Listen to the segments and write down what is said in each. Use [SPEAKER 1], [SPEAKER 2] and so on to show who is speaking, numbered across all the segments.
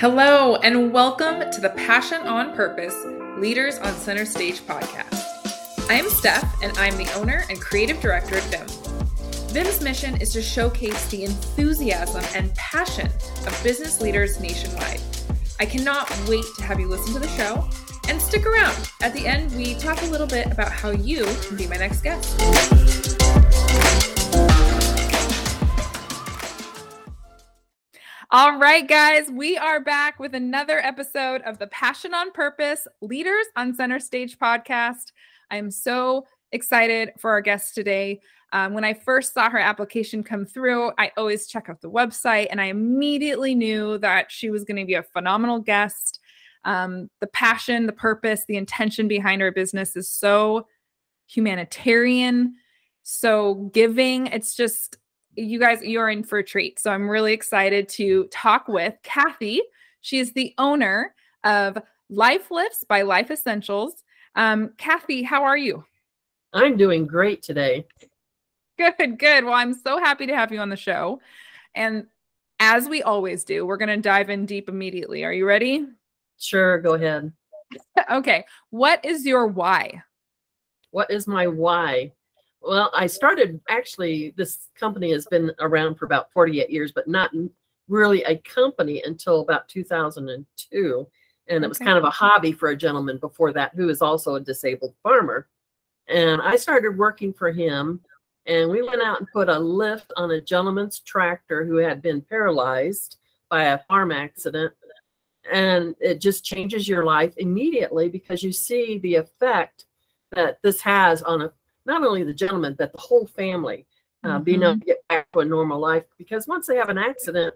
[SPEAKER 1] Hello, and welcome to the Passion on Purpose Leaders on Center Stage podcast. I am Steph, and I'm the owner and creative director at Viim. Viim's mission is to showcase the enthusiasm and passion of business leaders nationwide. I cannot wait to have you listen to the show and stick around. At the end, we talk a little bit about how you can be my next guest. All right, guys, we are back with another episode of the Passion on Purpose Leaders on Center Stage podcast. I am so excited for our guest today. Um, when I first saw her application come through, I always check out the website and I immediately knew that she was going to be a phenomenal guest. Um, the passion, the purpose, the intention behind her business is so humanitarian, so giving. It's just you guys, you're in for a treat. So I'm really excited to talk with Kathy. She is the owner of LifeLyfts by Life Essentials. Um, Kathy, how are you?
[SPEAKER 2] I'm doing great today.
[SPEAKER 1] Good, good. Well, I'm so happy to have you on the show. And as we always do, we're going to dive in deep immediately. Are you ready?
[SPEAKER 2] Sure, go ahead.
[SPEAKER 1] okay. What is your why?
[SPEAKER 2] What is my why? Well, I started actually, this company has been around for about 48 years, but not really a company until about 2002. And it was kind of a hobby for a gentleman before that who is also a disabled farmer. And I started working for him. And we went out and put a lift on a gentleman's tractor who had been paralyzed by a farm accident. And it just changes your life immediately because you see the effect that this has on a not only the gentleman, but the whole family uh, mm-hmm. being able to get back to a normal life. Because once they have an accident,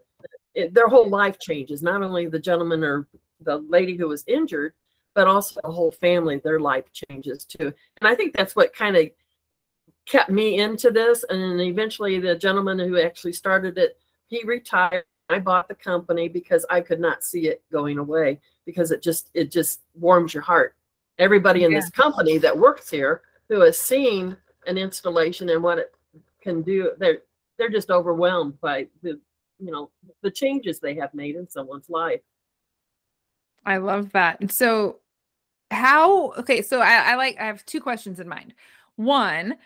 [SPEAKER 2] it, their whole life changes. Not only the gentleman or the lady who was injured, but also the whole family, their life changes too. And I think that's what kind of kept me into this. And eventually, the gentleman who actually started it, he retired. I bought the company because I could not see it going away because it just it just warms your heart. Everybody in yeah. this company that works here who has seen an installation and what it can do, they're they're just overwhelmed by the you know the changes they have made in someone's life.
[SPEAKER 1] I love that. And So how okay, so I, I like I have two questions in mind. One,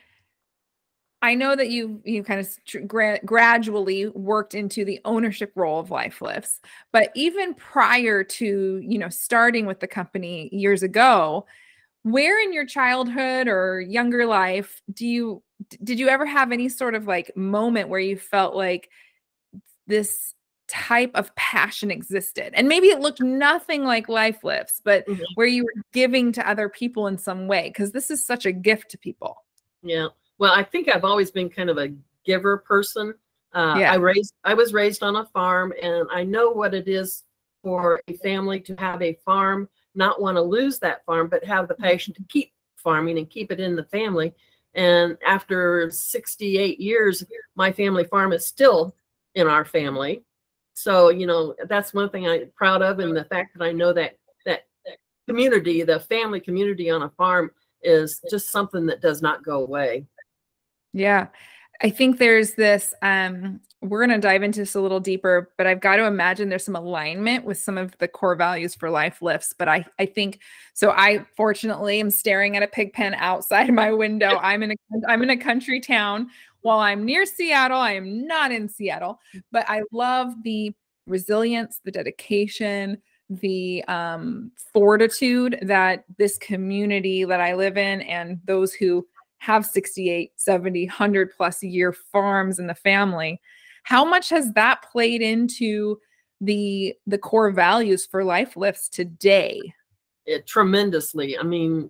[SPEAKER 1] I know that you you kind of gra- gradually worked into the ownership role of LifeLyfts, but even prior to you know starting with the company years ago, where in your childhood or younger life do you did you ever have any sort of like moment where you felt like this type of passion existed and maybe it looked nothing like LifeLyfts but mm-hmm. where you were giving to other people in some way because this is such a gift to people
[SPEAKER 2] yeah well i think i've always been kind of a giver person uh, yeah. i raised i was raised on a farm and i know what it is for a family to have a farm not want to lose that farm, but have the mm-hmm. passion to keep farming and keep it in the family. And after 68 years, my family farm is still in our family. So, you know, that's one thing I'm proud of. And the fact that I know that that community, the family community on a farm is just something that does not go away.
[SPEAKER 1] Yeah. I think there's this um we're going to dive into this a little deeper, but I've got to imagine there's some alignment with some of the core values for LifeLyfts. But I, I think so. I fortunately am staring at a pig pen outside my window. I'm in a, I'm in a country town. While I'm near Seattle, I am not in Seattle, but I love the resilience, the dedication, the um, fortitude that this community that I live in and those who have 68, 70, 100 plus year farms in the family how much has that played into the the core values for LifeLyfts today
[SPEAKER 2] it tremendously i mean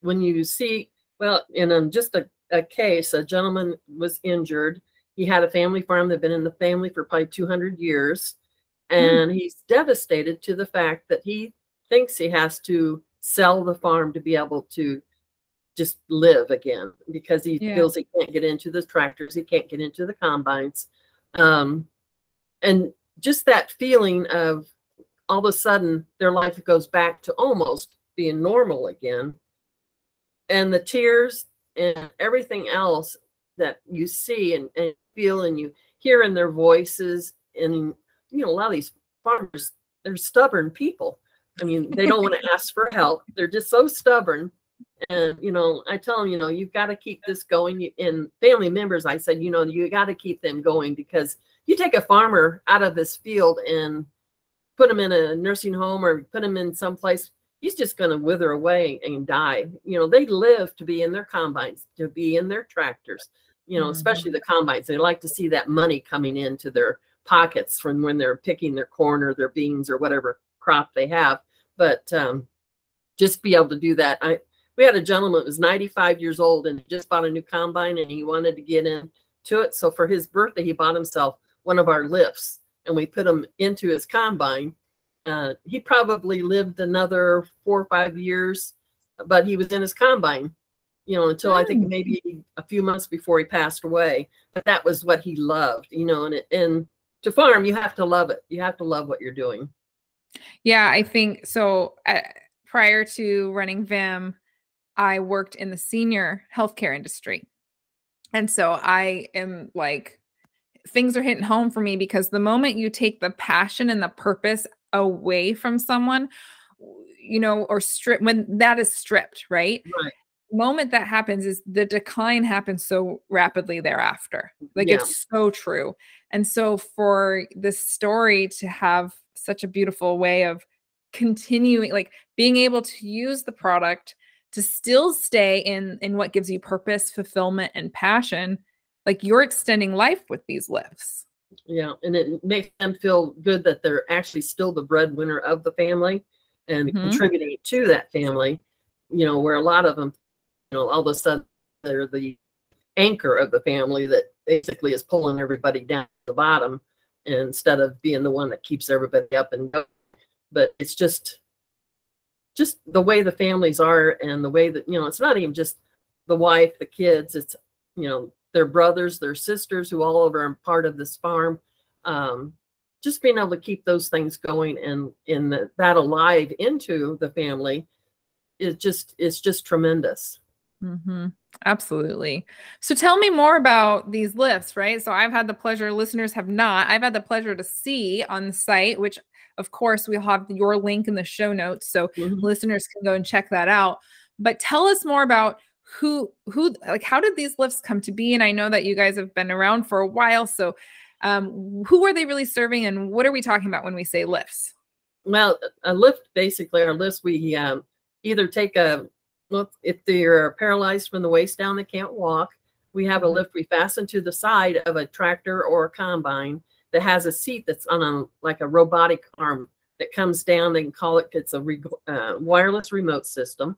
[SPEAKER 2] when you see well in a, just a, a case a gentleman was injured he had a family farm that had been in the family for probably 200 years hmm. and mm. he's devastated to the fact that he thinks he has to sell the farm to be able to just live again because he yeah. feels he can't get into the tractors he can't get into the combines um, and just that feeling of all of a sudden their life goes back to almost being normal again. And the tears and everything else that you see and, and feel and you hear in their voices. And, you know, a lot of these farmers, they're stubborn people. I mean, they don't want to ask for help. They're just so stubborn. And you know, I tell them, you know, you've got to keep this going. And family members, I said, you know, you got to keep them going because you take a farmer out of this field and put him in a nursing home or put him in some place he's just going to wither away and die. You know, they live to be in their combines, to be in their tractors, you know, mm-hmm. especially the combines. They like to see that money coming into their pockets from when they're picking their corn or their beans or whatever crop they have. But um, just be able to do that. I we had a gentleman that was 95 years old and just bought a new combine and he wanted to get into it. So for his birthday, he bought himself one of our lifts and we put him into his combine uh, he probably lived another four or five years, but he was in his combine, you know, until I think hmm. maybe a few months before he passed away. But that was what he loved, you know, and it, and to farm, you have to love it. You have to love what you're doing.
[SPEAKER 1] Yeah, I think so. Uh, prior to running Viim, I worked in the senior healthcare industry. And so I am like, things are hitting home for me because the moment you take the passion and the purpose away from someone you know or strip when that is stripped right
[SPEAKER 2] right
[SPEAKER 1] moment that happens is the decline happens so rapidly thereafter like yeah. it's so true and so for this story to have such a beautiful way of continuing like being able to use the product to still stay in in what gives you purpose fulfillment and passion like you're extending life with these lifts
[SPEAKER 2] yeah, and it makes them feel good that they're actually still the breadwinner of the family and mm-hmm. contributing to that family. You know, where a lot of them, you know, all of a sudden they're the anchor of the family that basically is pulling everybody down to the bottom instead of being the one that keeps everybody up and going. But it's just just the way the families are and the way that you know it's not even just the wife the kids it's you know their brothers, their sisters, who all over are part of this farm. Um, just being able to keep those things going and in that alive into the family is just it's just tremendous.
[SPEAKER 1] Mm-hmm. Absolutely. So tell me more about these lifts, right? So I've had the pleasure, listeners have not. I've had the pleasure to see on the site, which of course we'll have your link in the show notes so mm-hmm. listeners can go and check that out. But tell us more about who who like how did these lifts come to be and i know that you guys have been around for a while so um who are they really serving and what are we talking about when we say lifts
[SPEAKER 2] well a lift basically our lifts we um, either take a look if they're paralyzed from the waist down they can't walk we have a mm-hmm. lift we fasten to the side of a tractor or a combine that has a seat that's on a like a robotic arm that comes down they can call it it's a re, uh, wireless remote system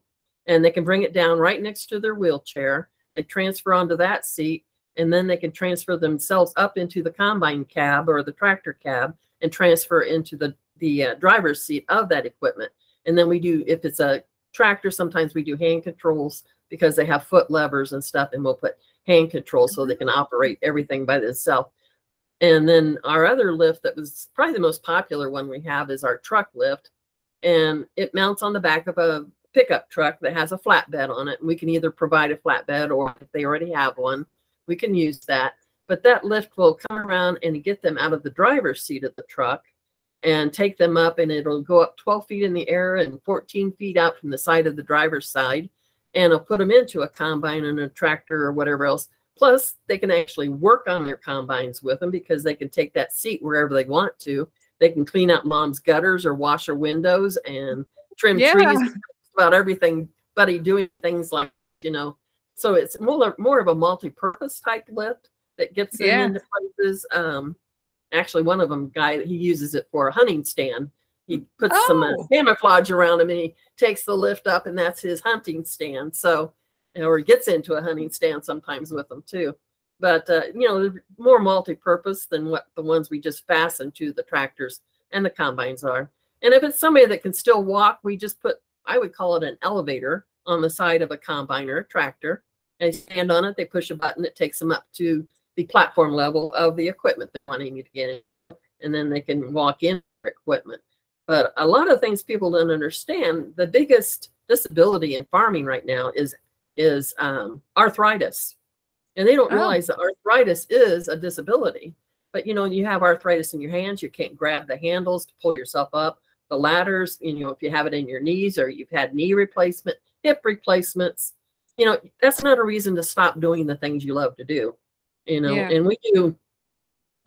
[SPEAKER 2] and they can bring it down right next to their wheelchair. They transfer onto that seat, and then they can transfer themselves up into the combine cab or the tractor cab and transfer into the the uh, driver's seat of that equipment. And then we do, if it's a tractor, sometimes we do hand controls because they have foot levers and stuff, and we'll put hand controls so they can operate everything by themselves. And then our other lift that was probably the most popular one we have is our truck lift. And it mounts on the back of a pickup truck that has a flatbed on it. And we can either provide a flatbed or if they already have one, we can use that. But that lift will come around and get them out of the driver's seat of the truck and take them up, and it'll go up 12 feet in the air and 14 feet out from the side of the driver's side. And it'll put them into a combine and a tractor or whatever else. Plus, they can actually work on their combines with them because they can take that seat wherever they want to. They can clean out mom's gutters or wash her windows and trim yeah. trees about everything, buddy doing things like, you know, so it's more, more of a multi-purpose type lift that gets them yeah. into places. Um, actually one of them guy he uses it for a hunting stand. He puts oh. some uh, oh. camouflage around him and he takes the lift up and that's his hunting stand. So, or gets into a hunting stand sometimes with them too. But, uh, you know, they're more multi-purpose than what the ones we just fasten to the tractors and the combines are. And if it's somebody that can still walk, we just put I would call it an elevator on the side of a combine or a tractor. They stand on it, they push a button, it takes them up to the platform level of the equipment they're wanting to get in, and then they can walk in equipment. But a lot of things people don't understand. The biggest disability in farming right now is is um, arthritis, and they don't oh. realize that arthritis is a disability. But you know, you have arthritis in your hands, you can't grab the handles to pull yourself up. The ladders, you know, if you have it in your knees or you've had knee replacement, hip replacements, you know, that's not a reason to stop doing the things you love to do. You know,
[SPEAKER 1] Yeah.
[SPEAKER 2] and we do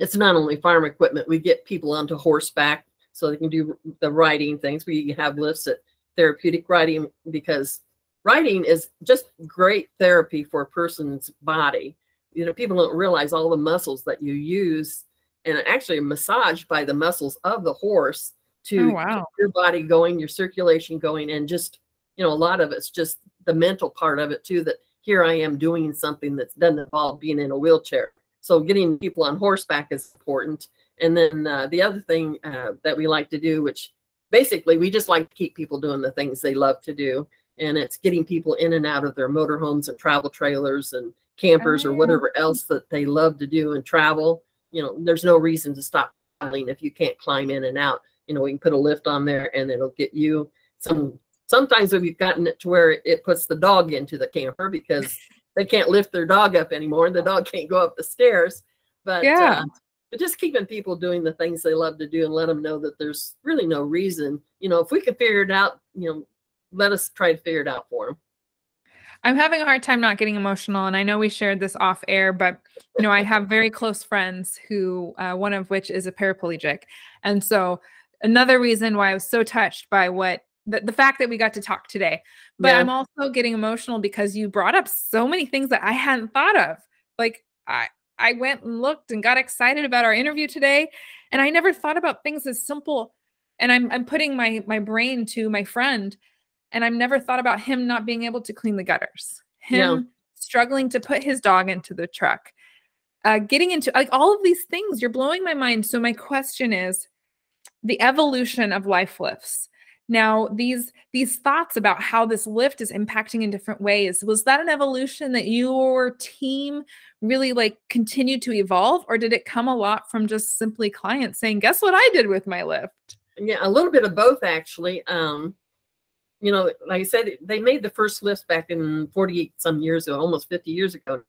[SPEAKER 2] it's not only farm equipment, we get people onto horseback so they can do the riding things. We have lifts at therapeutic riding because riding is just great therapy for a person's body. You know, people don't realize all the muscles that you use and actually massaged by the muscles of the horse to
[SPEAKER 1] Oh,
[SPEAKER 2] keep
[SPEAKER 1] wow.
[SPEAKER 2] your body going, your circulation going, and just, you know, a lot of it's just the mental part of it too, that here I am doing something that doesn't involve being in a wheelchair. So getting people on horseback is important. And then uh, the other thing uh, that we like to do, which basically we just like to keep people doing the things they love to do. And it's getting people in and out of their motorhomes and travel trailers and campers
[SPEAKER 1] Oh,
[SPEAKER 2] or whatever else that they love to do and travel. You know, there's no reason to stop traveling if you can't climb in and out. You know, we can put a lift on there and it'll get you some. Sometimes we've gotten it to where it puts the dog into the camper because they can't lift their dog up anymore. And the dog can't go up the stairs. But
[SPEAKER 1] Yeah.
[SPEAKER 2] uh, but just keeping people doing the things they love to do and let them know that there's really no reason. You know, if we could figure it out, you know, let us try to figure it out for them.
[SPEAKER 1] I'm having a hard time not getting emotional, and I know we shared this off air, but you know, I have very close friends who, uh, one of which is a paraplegic, and so another reason why I was so touched by what the, the fact that we got to talk today. But
[SPEAKER 2] Yeah.
[SPEAKER 1] I'm also getting emotional because you brought up so many things that I hadn't thought of. Like I, I went and looked and got excited about our interview today, and I never thought about things as simple. And I'm I'm putting my my brain to my friend and I've never thought about him not being able to clean the gutters, him
[SPEAKER 2] Yeah.
[SPEAKER 1] struggling to put his dog into the truck, uh, getting into like all of these things. You're blowing my mind. So my question is, the evolution of LifeLyfts. Now, these these thoughts about how this lift is impacting in different ways was that an evolution that your team really like continued to evolve, or did it come a lot from just simply clients saying, "Guess what I did with my lift"?
[SPEAKER 2] Yeah, a little bit of both actually. Um, you know, like I said, they made the first list back in 48 some years ago, almost 50 years ago.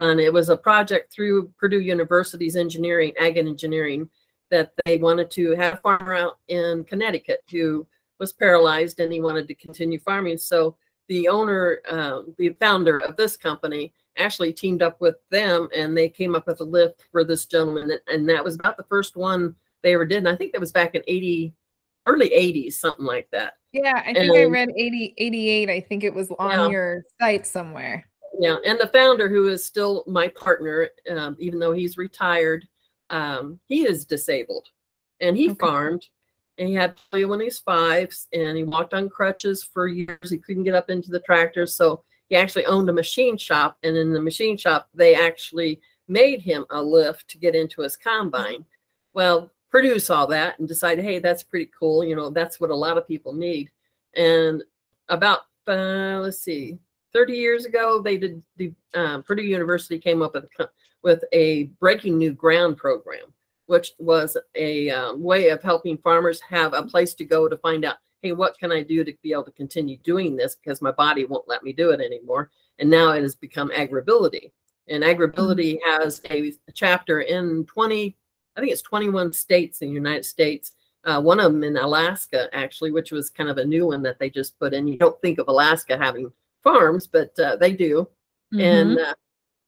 [SPEAKER 2] And it was a project through Purdue University's engineering, ag and engineering, that they wanted to have a farmer out in Connecticut who was paralyzed and he wanted to continue farming. So the owner, um, the founder of this company, actually teamed up with them and they came up with a lift for this gentleman. And, and that was about the first one they ever did. And I think that was back in 80, early 80s, something like that.
[SPEAKER 1] Yeah, I think I read 80, 88. I think it was on
[SPEAKER 2] Yeah.
[SPEAKER 1] your site somewhere.
[SPEAKER 2] Yeah, and the founder, who is still my partner, um, even though he's retired, um, he is disabled, and he
[SPEAKER 1] Okay.
[SPEAKER 2] farmed. And he had polio when he was five, and he walked on crutches for years. He couldn't get up into the tractor, so he actually owned a machine shop. And in the machine shop, they actually made him a lift to get into his combine. Well, Purdue saw that and decided, hey, that's pretty cool. You know, that's what a lot of people need. And about uh, let's see, 30 years ago, they did the um, Purdue University came up with a, with a breaking new ground program, which was a um, way of helping farmers have a place to go to find out, hey, what can I do to be able to continue doing this because my body won't let me do it anymore. And now it has become AgrAbility, and AgrAbility has a, a chapter in 20, I think it's 21 states in the United States. Uh, one of them in Alaska, actually, which was kind of a new one that they just put in. You don't think of Alaska having farms, but uh, they do.
[SPEAKER 1] Mm-hmm.
[SPEAKER 2] And uh,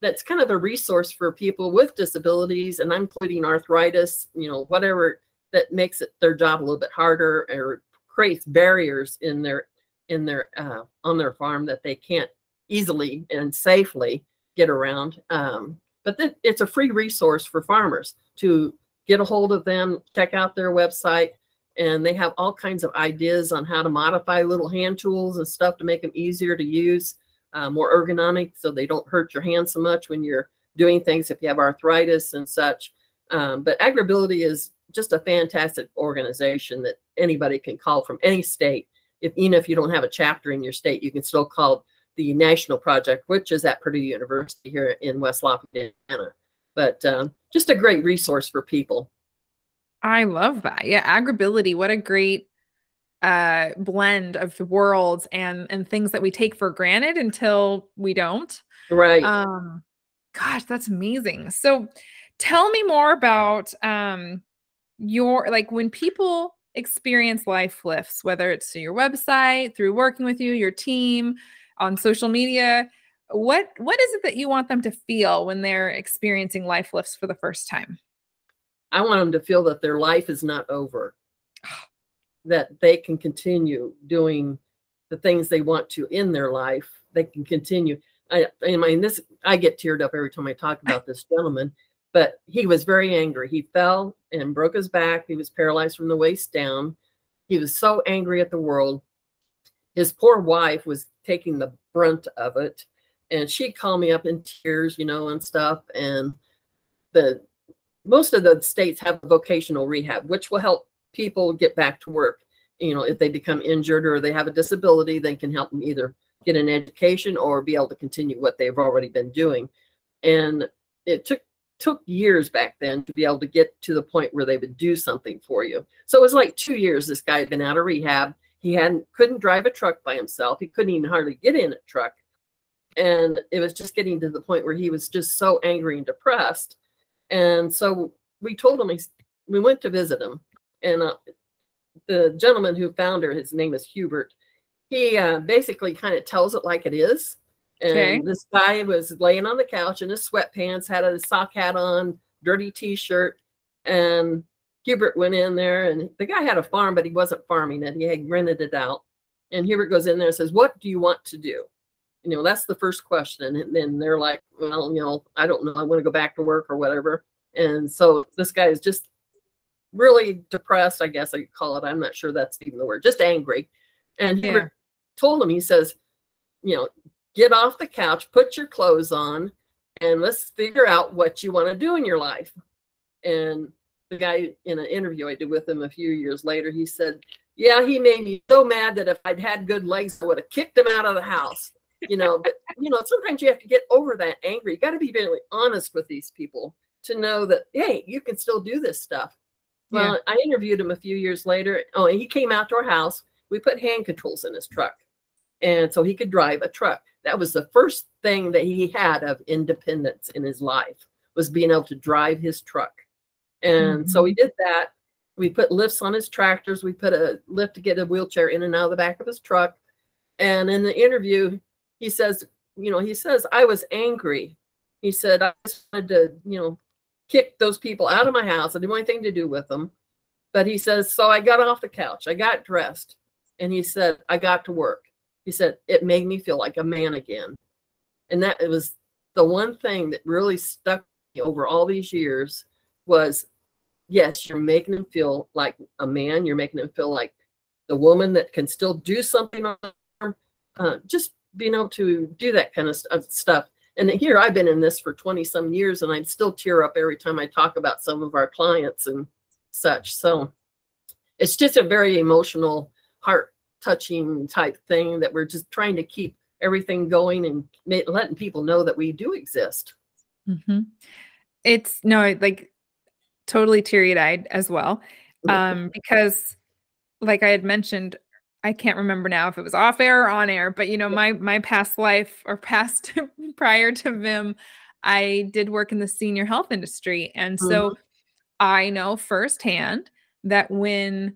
[SPEAKER 2] that's kind of a resource for people with disabilities, and I'm including arthritis, you know, whatever that makes it their job a little bit harder or creates barriers in their in their uh, on their farm that they can't easily and safely get around. Um, but th- it's a free resource for farmers to get a hold of them, check out their website, and they have all kinds of ideas on how to modify little hand tools and stuff to make them easier to use, uh, more ergonomic, so they don't hurt your hands so much when you're doing things if you have arthritis and such. Um, but AgrAbility is just a fantastic organization that anybody can call from any state. If even if you don't have a chapter in your state, you can still call the national project, which is at Purdue University here in West Lafayette, Indiana. But um, just a great resource for people.
[SPEAKER 1] I love that. Yeah, AgrAbility. What a great uh blend of the worlds and and things that we take for granted until we don't.
[SPEAKER 2] Right.
[SPEAKER 1] Um gosh, that's amazing. So tell me more about um your like when people experience LifeLyfts whether it's through your website through working with you your team on social media what what is it that you want them to feel when they're experiencing LifeLyfts for the first time?
[SPEAKER 2] I want them to feel that their life is not over. That they can continue doing the things they want to in their life. They can continue. I i mean this i get teared up every time i talk about this gentleman but he was very angry. He fell and broke his back. He was paralyzed from the waist down. He was so angry at the world. His poor wife was taking the brunt of it and she called me up in tears, you know, and stuff. And the most of the states have vocational rehab, which will help people get back to work. You know, if they become injured or they have a disability, they can help them either get an education or be able to continue what they've already been doing. And it took took years back then to be able to get to the point where they would do something for you. So it was like two years this guy had been out of rehab. He hadn't couldn't drive a truck by himself. He couldn't even hardly get in a truck and it was just getting to the point where he was just so angry and depressed. And so we told him we went to visit him and uh, the gentleman who found her his name is hubert he uh, basically kind of tells it like it is. And okay. this guy was laying on the couch in his sweatpants had a sock hat on dirty t-shirt and hubert went in there and the guy had a farm but he wasn't farming it he had rented it out. And hubert goes in there and says what do you want to do you know that's the first question and then they're like well you know i don't know i want to go back to work or whatever. And so this guy is just really depressed i guess i could call it i'm not sure that's even the word just angry. And he yeah. told him he says you know get off the couch put your clothes on and let's figure out what you want to do in your life. And the guy in an interview i did with him a few years later he said yeah he made me so mad that if i'd had good legs i would have kicked him out of the house you know but you know sometimes you have to get over that anger. You got to be very honest with these people to know that hey you can still do this stuff. Well yeah. i interviewed him a few years later. Oh and he came out to our house. We put hand controls in his truck. And so he could drive a truck. That was the first thing that he had of independence in his life was being able to drive his truck. And mm-hmm. so we did that. We put lifts on his tractors. We put a lift to get a wheelchair in and out of the back of his truck. And in the interview he says, you know, he says, I was angry. He said, I just wanted to, you know, kick those people out of my house. I didn't want anything to do with them. But he says, so I got off the couch, I got dressed, and he said, I got to work. He said, it made me feel like a man again. And that it was the one thing that really stuck me over all these years was yes, you're making him feel like a man. You're making him feel like the woman that can still do something on uh, just being able to do that kind of stuff. And here I've been in this for 20 some years and I still tear up every time I talk about some of our clients and such. So it's just a very emotional, heart touching type thing that we're just trying to keep everything going and letting people know that we do exist.
[SPEAKER 1] Mm-hmm. It's no, like totally teary eyed as well. Um, because like I had mentioned I can't remember now if it was off air or on air, but you know, my my past life or past prior to Viim, I did work in the senior health industry. And so mm-hmm. I know firsthand that when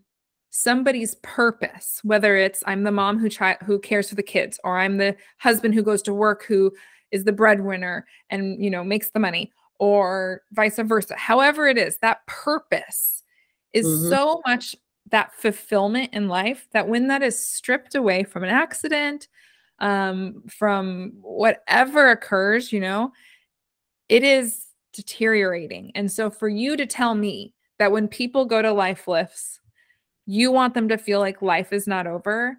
[SPEAKER 1] somebody's purpose, whether it's I'm the mom who try who cares for the kids, or I'm the husband who goes to work who is the breadwinner and you know makes the money, or vice versa, however it is, that purpose is mm-hmm. so much that fulfillment in life that when that is stripped away from an accident um from whatever occurs you know it is deteriorating and so for you to tell me that when people go to LifeLyfts you want them to feel like life is not over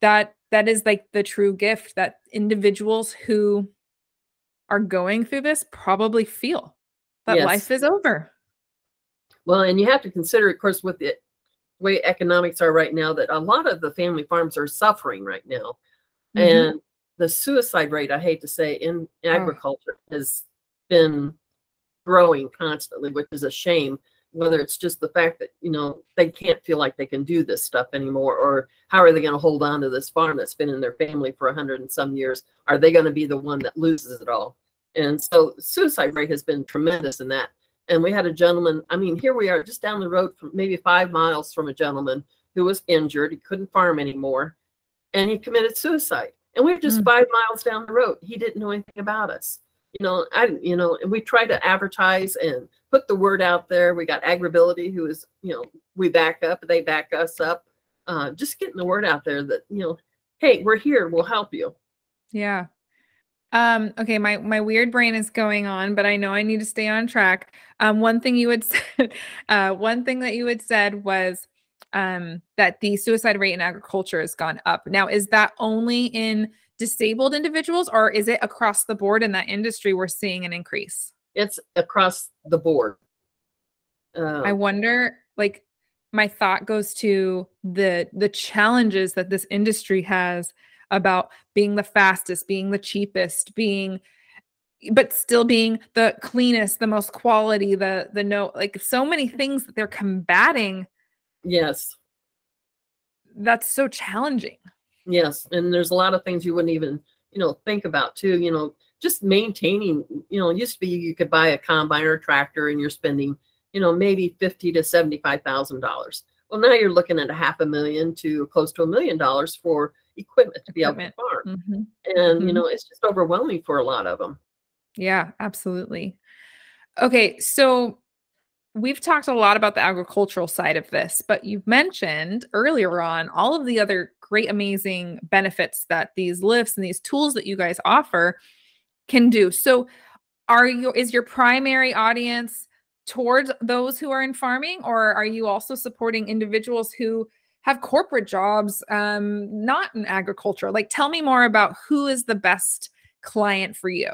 [SPEAKER 1] that that is like the true gift that individuals who are going through this probably feel that yes. life is over
[SPEAKER 2] well and you have to consider of course with it way economics are right now that a lot of the family farms are suffering right now. Mm-hmm. And the suicide rate, I hate to say, in oh. agriculture oh. has been growing constantly, which is a shame. Whether it's just the fact that, you know, they can't feel like they can do this stuff anymore, or how are they going to hold on to this farm that's been in their family for a hundred and some years? Are they going to be the one that loses it all? And so suicide rate has been tremendous in that And we had a gentleman, I mean, here we are just down the road from maybe five miles from a gentleman who was injured. He couldn't farm anymore and he committed suicide. And we are just mm. five miles down the road. He didn't know anything about us. You know, I, you know, and we try to advertise and put the word out there. We got AgrAbility, who is, you know, we back up, they back us up. Uh, just getting the word out there that, you know, hey, we're here, we'll help you.
[SPEAKER 1] Yeah. Um, okay, my my weird brain is going on, but I know I need to stay on track. Um, one thing you had said, uh, one thing that you had said was um, that the suicide rate in agriculture has gone up. Now, is that only in disabled individuals, or is it across the board in that industry? We're seeing an increase.
[SPEAKER 2] It's across the board.
[SPEAKER 1] Um, I wonder, like, my thought goes to the the challenges that this industry has about being the fastest, being the cheapest, being but still being the cleanest, the most quality, the the no like so many things that they're combating.
[SPEAKER 2] Yes.
[SPEAKER 1] That's so challenging.
[SPEAKER 2] Yes, and there's a lot of things you wouldn't even, you know, think about too, you know, just maintaining, you know, used to be you could buy a combine or tractor and you're spending, you know, maybe 50 to 75,000 dollars. Well, now you're looking at a half a million to close to a million dollars for equipment to be equipment. able to farm. Mm-hmm. And, mm-hmm. you know, it's just overwhelming for a lot of them.
[SPEAKER 1] Yeah, absolutely. Okay. So we've talked a lot about the agricultural side of this, but you've mentioned earlier on all of the other great, amazing benefits that these lifts and these tools that you guys offer can do. So, are you is your primary audience towards those who are in farming, or are you also supporting individuals who have corporate jobs, um, not in agriculture. Like, tell me more about who is the best client for you.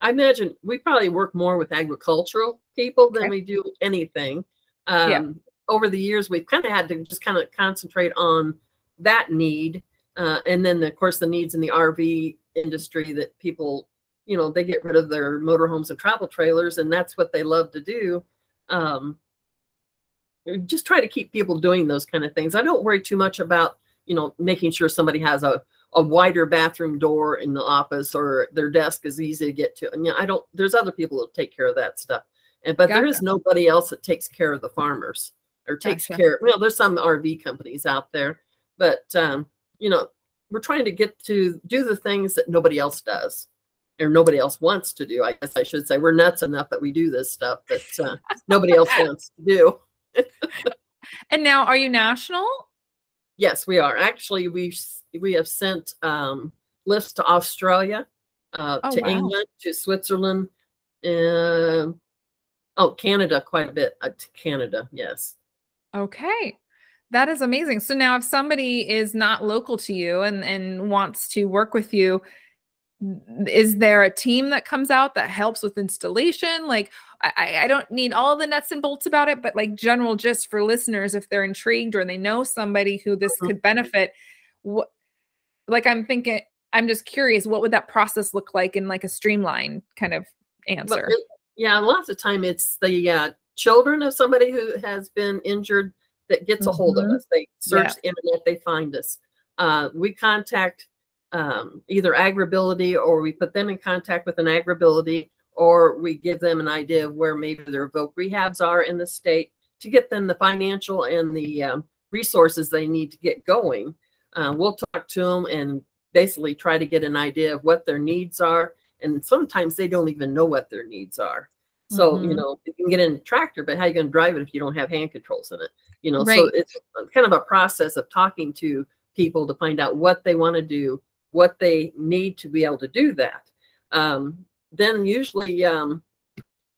[SPEAKER 2] I imagine we probably work more with agricultural people than okay. we do anything. Um, yeah. Over the years, we've kind of had to just kind of concentrate on that need. Uh, and then, of course, the needs in the RV industry that people, you know, they get rid of their motorhomes and travel trailers, and that's what they love to do. Um, just try to keep people doing those kind of things. I don't worry too much about, you know, making sure somebody has a, a wider bathroom door in the office or their desk is easy to get to. And you know, I don't, there's other people that take care of that stuff. And, but gotcha. there is nobody else that takes care of the farmers or takes gotcha. care. Well, there's some RV companies out there, but, um, you know, we're trying to get to do the things that nobody else does or nobody else wants to do. I guess I should say we're nuts enough that we do this stuff that uh, nobody else wants to do.
[SPEAKER 1] And now, are you national?
[SPEAKER 2] Yes, we are. Actually, we we have sent um, lifts to Australia, uh, oh, to wow. England, to Switzerland, and oh, Canada, quite a bit. Uh, to Canada, yes.
[SPEAKER 1] Okay. That is amazing. So now if somebody is not local to you and, and wants to work with you, is there a team that comes out that helps with installation? Like I, I don't need all the nuts and bolts about it, but like general just for listeners, if they're intrigued or they know somebody who this mm-hmm. could benefit, what like I'm thinking, I'm just curious, what would that process look like in like a streamline kind of answer?
[SPEAKER 2] Yeah, lots of time it's the uh, children of somebody who has been injured that gets a hold mm-hmm. of us. They search yeah. the internet, they find us. Uh, we contact um, either AgrAbility or we put them in contact with an AgrAbility or we give them an idea of where maybe their voc rehabs are in the state to get them the financial and the um, resources they need to get going. Uh, we'll talk to them and basically try to get an idea of what their needs are. And sometimes they don't even know what their needs are. So, mm-hmm. you know, you can get in a tractor, but how are you going to drive it if you don't have hand controls in it? You know, right. so it's kind of a process of talking to people to find out what they want to do, what they need to be able to do that. Um, then usually um,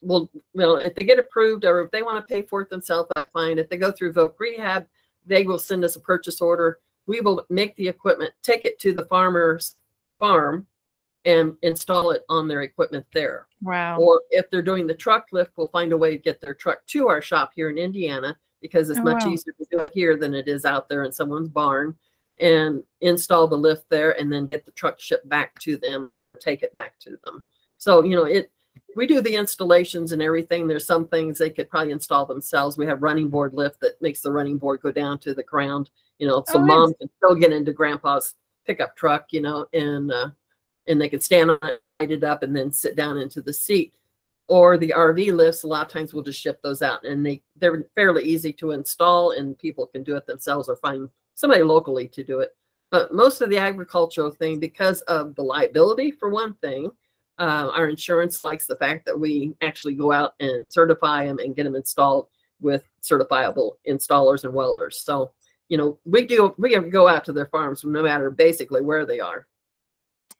[SPEAKER 2] well, well, if they get approved or if they want to pay for it themselves, that's fine. If they go through Voc Rehab, they will send us a purchase order. We will make the equipment, take it to the farmer's farm, and install it on their equipment there.
[SPEAKER 1] Wow.
[SPEAKER 2] Or if they're doing the truck lift, we'll find a way to get their truck to our shop here in Indiana because it's oh, much wow. easier to do it here than it is out there in someone's barn and install the lift there and then get the truck shipped back to them, take it back to them. So, you know, it we do the installations and everything. There's some things they could probably install themselves. We have running board lift that makes the running board go down to the ground, you know, so oh, mom nice. can still get into grandpa's pickup truck, you know, and uh, and they could stand on it, light it up, and then sit down into the seat. or the RV lifts, a lot of times we'll just ship those out and they, they're fairly easy to install and people can do it themselves or find somebody locally to do it. But most of the agricultural thing, because of the liability for one thing, uh, our insurance likes the fact that we actually go out and certify them and get them installed with certifiable installers and welders. So, you know, we do we go out to their farms no matter basically where they are.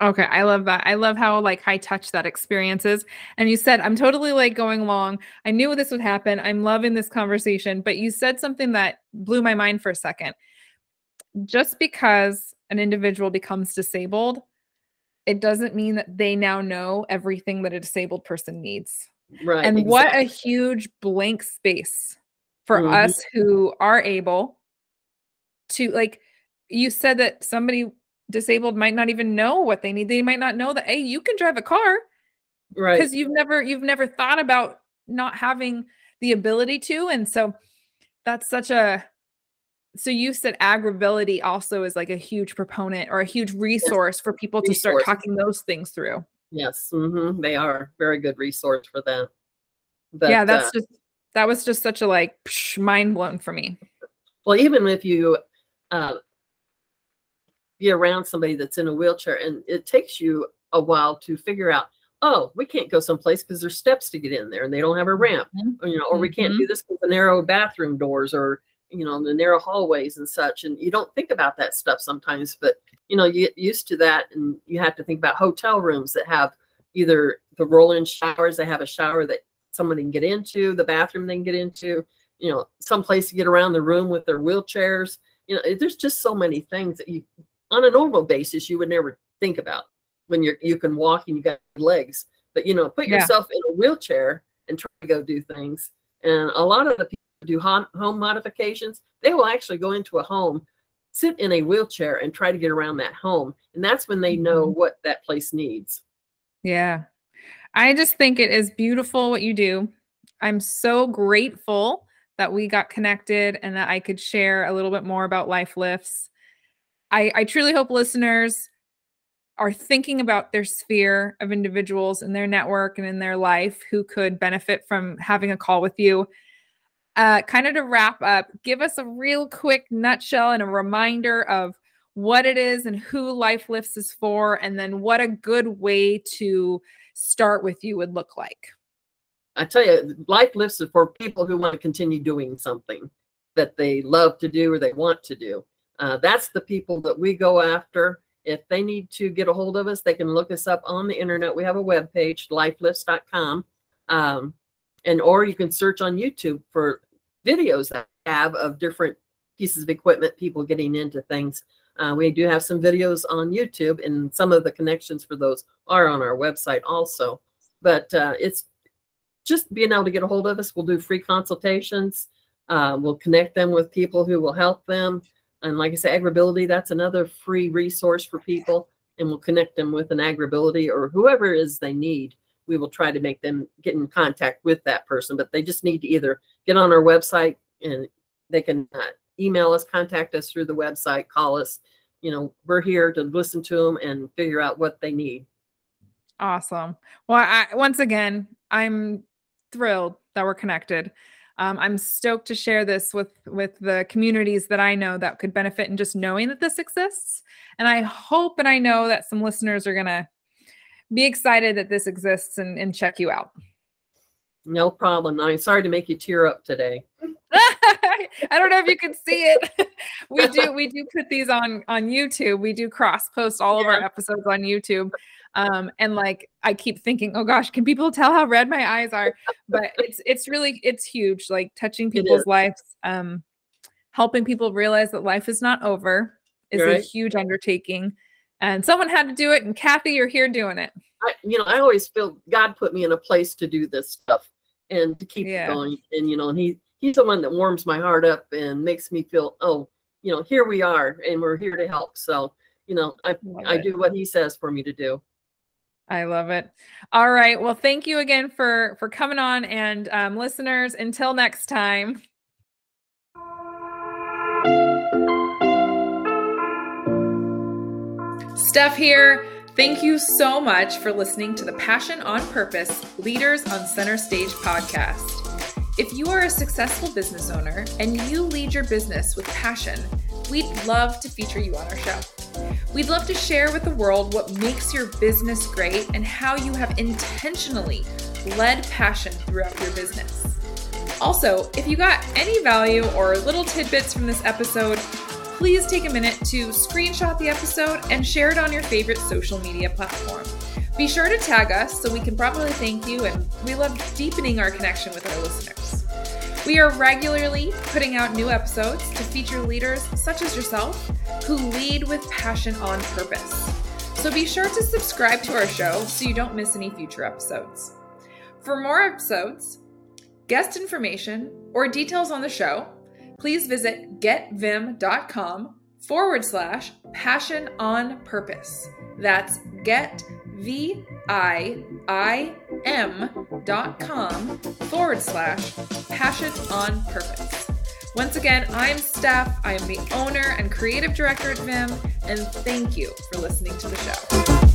[SPEAKER 1] Okay, I love that. I love how like high touch that experience is. And you said I'm totally like going along. I knew this would happen. I'm loving this conversation, but you said something that blew my mind for a second. Just because an individual becomes disabled, it doesn't mean that they now know everything that a disabled person needs.
[SPEAKER 2] Right.
[SPEAKER 1] And exactly. what a huge blank space for mm-hmm. us who are able to like you said that somebody disabled might not even know what they need. They might not know that hey, you can drive a car.
[SPEAKER 2] Right.
[SPEAKER 1] Because you've never you've never thought about not having the ability to. And so that's such a so you said AgrAbility also is like a huge proponent or a huge resource yes. for people resource. to start talking those things through.
[SPEAKER 2] Yes, mm-hmm. they are very good resource for that.
[SPEAKER 1] But, yeah, that's uh, just that was just such a like psh, mind blown for me.
[SPEAKER 2] Well, even if you uh, be around somebody that's in a wheelchair and it takes you a while to figure out oh we can't go someplace because there's steps to get in there and they don't have a ramp mm-hmm. or, you know or we can't mm-hmm. do this with the narrow bathroom doors or you know the narrow hallways and such and you don't think about that stuff sometimes but you know you get used to that and you have to think about hotel rooms that have either the roll-in showers they have a shower that someone can get into the bathroom they can get into you know some place to get around the room with their wheelchairs you know there's just so many things that you on a normal basis you would never think about when you're you can walk and you got legs but you know put yeah. yourself in a wheelchair and try to go do things and a lot of the people do home modifications they will actually go into a home sit in a wheelchair and try to get around that home and that's when they know mm-hmm. what that place needs
[SPEAKER 1] yeah i just think it is beautiful what you do i'm so grateful that we got connected and that i could share a little bit more about LifeLyfts I, I truly hope listeners are thinking about their sphere of individuals in their network and in their life who could benefit from having a call with you. Uh, kind of to wrap up, give us a real quick nutshell and a reminder of what it is and who LifeLyfts is for, and then what a good way to start with you would look like.
[SPEAKER 2] I tell you, LifeLyfts is for people who want to continue doing something that they love to do or they want to do. Uh, that's the people that we go after. If they need to get a hold of us, they can look us up on the internet. We have a web page, lifelyfts.com. Um, and or you can search on YouTube for videos that have of different pieces of equipment, people getting into things. Uh, we do have some videos on YouTube, and some of the connections for those are on our website also. But uh, it's just being able to get a hold of us. We'll do free consultations. Uh, we'll connect them with people who will help them. And like I said, AgrAbility, that's another free resource for people. And we'll connect them with an AgrAbility or whoever is they need. We will try to make them get in contact with that person, but they just need to either get on our website and they can uh, email us, contact us through the website, call us. You know, we're here to listen to them and figure out what they need.
[SPEAKER 1] Awesome. Well, I, once again, I'm thrilled that we're connected um, i'm stoked to share this with with the communities that i know that could benefit in just knowing that this exists and i hope and i know that some listeners are to be excited that this exists and, and check you out
[SPEAKER 2] no problem i'm sorry to make you tear up today
[SPEAKER 1] I don't know if you can see it. we do we do put these on on YouTube. We do cross post all yeah. of our episodes on YouTube. Um, and like I keep thinking, oh gosh, can people tell how red my eyes are? But it's it's really it's huge, like touching people's lives, um, helping people realize that life is not over is right. a huge undertaking. And someone had to do it, and Kathy, you're here doing it.
[SPEAKER 2] I, you know, I always feel God put me in a place to do this stuff and to keep yeah. going. And you know, and he he's the one that warms my heart up and makes me feel, oh, you know, here we are and we're here to help. So, you know, I I do what he says for me to do.
[SPEAKER 1] I love it. All right. Well, thank you again for for coming on, and um, listeners. Until next time. Steph here. Thank you so much for listening to the Passion on Purpose Leaders on Center Stage podcast. If you are a successful business owner and you lead your business with passion, we'd love to feature you on our show. We'd love to share with the world what makes your business great and how you have intentionally led passion throughout your business. Also, if you got any value or little tidbits from this episode, please take a minute to screenshot the episode and share it on your favorite social media platform. Be sure to tag us so we can properly thank you, and we love deepening our connection with our listeners. We are regularly putting out new episodes to feature leaders such as yourself who lead with passion on purpose. So be sure to subscribe to our show so you don't miss any future episodes. For more episodes, guest information, or details on the show, please visit getViim.com forward slash passion on purpose. That's get V I I M dot com forward slash passion on purpose. Once again, I'm Steph. I am the owner and creative director at Viim, and thank you for listening to the show.